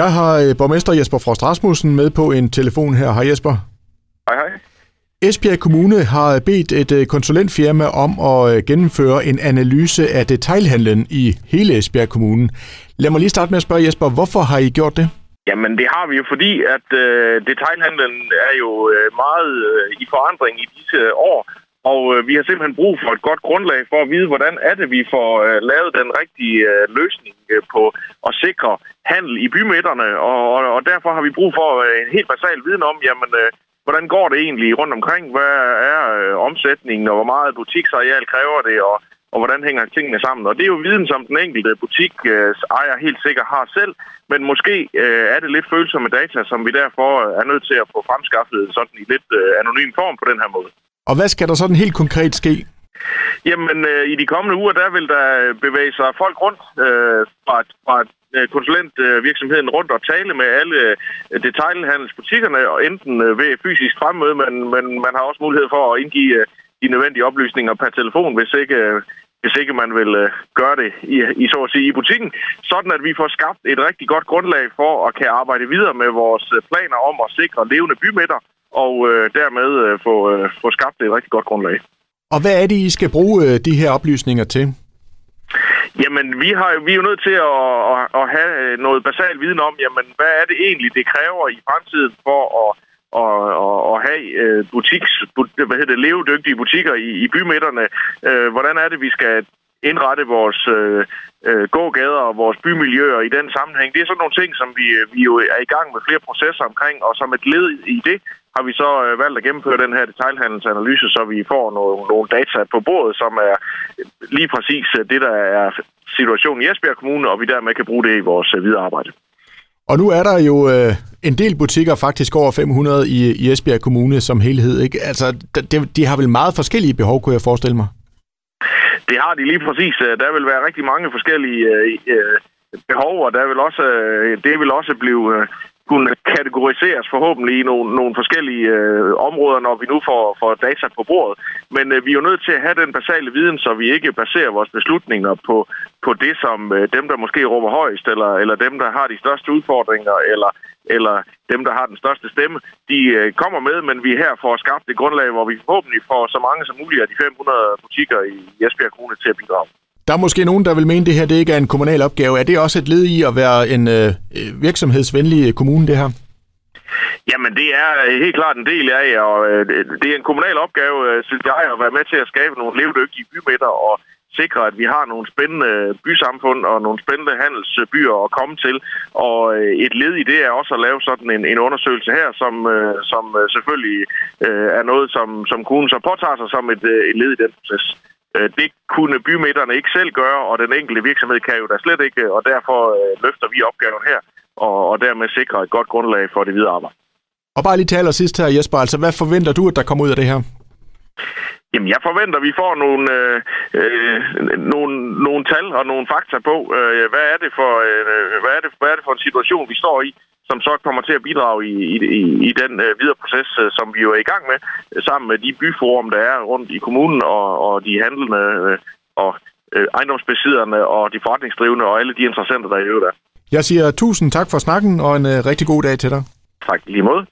Jeg har øh, borgmester Jesper Frost Rasmussen med på en telefon her. Hej Jesper. Hej, hej. Esbjerg Kommune har bedt et øh, konsulentfirma om at øh, gennemføre en analyse af detailhandlen i hele Esbjerg Kommune. Lad mig lige starte med at spørge Jesper, hvorfor har I gjort det? Jamen, det har vi jo, fordi at øh, detailhandlen er jo meget øh, i forandring i disse år, og øh, vi har simpelthen brug for et godt grundlag for at vide, hvordan er det, vi får øh, lavet den rigtige øh, løsning øh, på at sikre handel i bymidterne, og, og, og derfor har vi brug for øh, en helt basal viden om, jamen, øh, hvordan går det egentlig rundt omkring? Hvad er øh, omsætningen, og hvor meget butiksareal kræver det, og, og hvordan hænger tingene sammen? Og det er jo viden, som den enkelte butik øh, ejer helt sikkert har selv, men måske øh, er det lidt følsomme data, som vi derfor er nødt til at få fremskaffet sådan i lidt øh, anonym form på den her måde. Og hvad skal der sådan helt konkret ske? Jamen, øh, i de kommende uger, der vil der øh, bevæge sig folk rundt øh, fra, fra øh, konsulentvirksomheden rundt og tale med alle detaljhandelsbutikkerne, detailhandelsbutikkerne, og enten ved fysisk fremmøde, men, men man har også mulighed for at indgive de nødvendige oplysninger per telefon, hvis ikke, hvis ikke man vil gøre det i, i, så at sige, i butikken, sådan at vi får skabt et rigtig godt grundlag for at kan arbejde videre med vores planer om at sikre levende bymidter, og øh, dermed øh, få, øh, få skabt et rigtig godt grundlag. Og hvad er det, I skal bruge øh, de her oplysninger til? Jamen, vi, har, vi er jo nødt til at, at, at have noget basal viden om, jamen, hvad er det egentlig, det kræver i fremtiden for at, at, at, at have butiks, hvad hedder det, levedygtige butikker i, i bymidterne. Hvordan er det, vi skal indrette vores øh, gågader og vores bymiljøer i den sammenhæng. Det er sådan nogle ting, som vi, vi jo er i gang med flere processer omkring, og som et led i det har vi så øh, valgt at gennemføre den her detailhandelsanalyse, så vi får nogle, nogle data på bordet, som er lige præcis øh, det, der er situationen i Esbjerg Kommune, og vi dermed kan bruge det i vores øh, videre arbejde. Og nu er der jo øh, en del butikker, faktisk over 500 i, i Esbjerg Kommune som helhed. Ikke? Altså, de, de har vel meget forskellige behov, kunne jeg forestille mig? Det har de lige præcis. Der vil være rigtig mange forskellige øh, behov, og der vil også, øh, det vil også blive øh, kunne kategoriseres forhåbentlig i nogle, nogle forskellige øh, områder, når vi nu får, får data på bordet. Men øh, vi er jo nødt til at have den basale viden, så vi ikke baserer vores beslutninger på, på det, som øh, dem, der måske råber højst, eller, eller dem, der har de største udfordringer, eller, eller dem, der har den største stemme, de øh, kommer med, men vi er her for at skaffe det grundlag, hvor vi forhåbentlig får så mange som muligt af de 500 butikker i Esbjerg Kommune til at bidrage. Der er måske nogen, der vil mene, at det her det ikke er en kommunal opgave. Er det også et led i at være en øh, øh virksomhedsvenlig øh, kommune, det her? Jamen, det er øh, helt klart en del af, og øh, det er en kommunal opgave, synes jeg, at være med til at skabe nogle levedygtige bymidter og sikre, at vi har nogle spændende bysamfund og nogle spændende handelsbyer at komme til. Og et led i det er også at lave sådan en, en undersøgelse her, som, som selvfølgelig er noget, som, som kommunen så påtager sig som et, et led i den proces. Øh, det kunne bymidterne ikke selv gøre, og den enkelte virksomhed kan jo da slet ikke, og derfor øh, løfter vi opgaven her, og, og dermed sikrer et godt grundlag for det videre arbejde. Og bare lige til allersidst her, Jesper, altså hvad forventer du, at der kommer ud af det her? Jamen, jeg forventer, at vi får nogle, øh, øh, nogle, nogle tal og nogle fakta på, øh, hvad, er det for, øh, hvad, er det, hvad er det for en situation, vi står i som så kommer til at bidrage i, i, i den øh, videre proces, øh, som vi jo er i gang med, sammen med de byforum, der er rundt i kommunen, og, og de handlende øh, og øh, ejendomsbesidderne og de forretningsdrivende og alle de interessenter, der er i øvrigt er. Jeg siger tusind tak for snakken, og en øh, rigtig god dag til dig. Tak lige måde.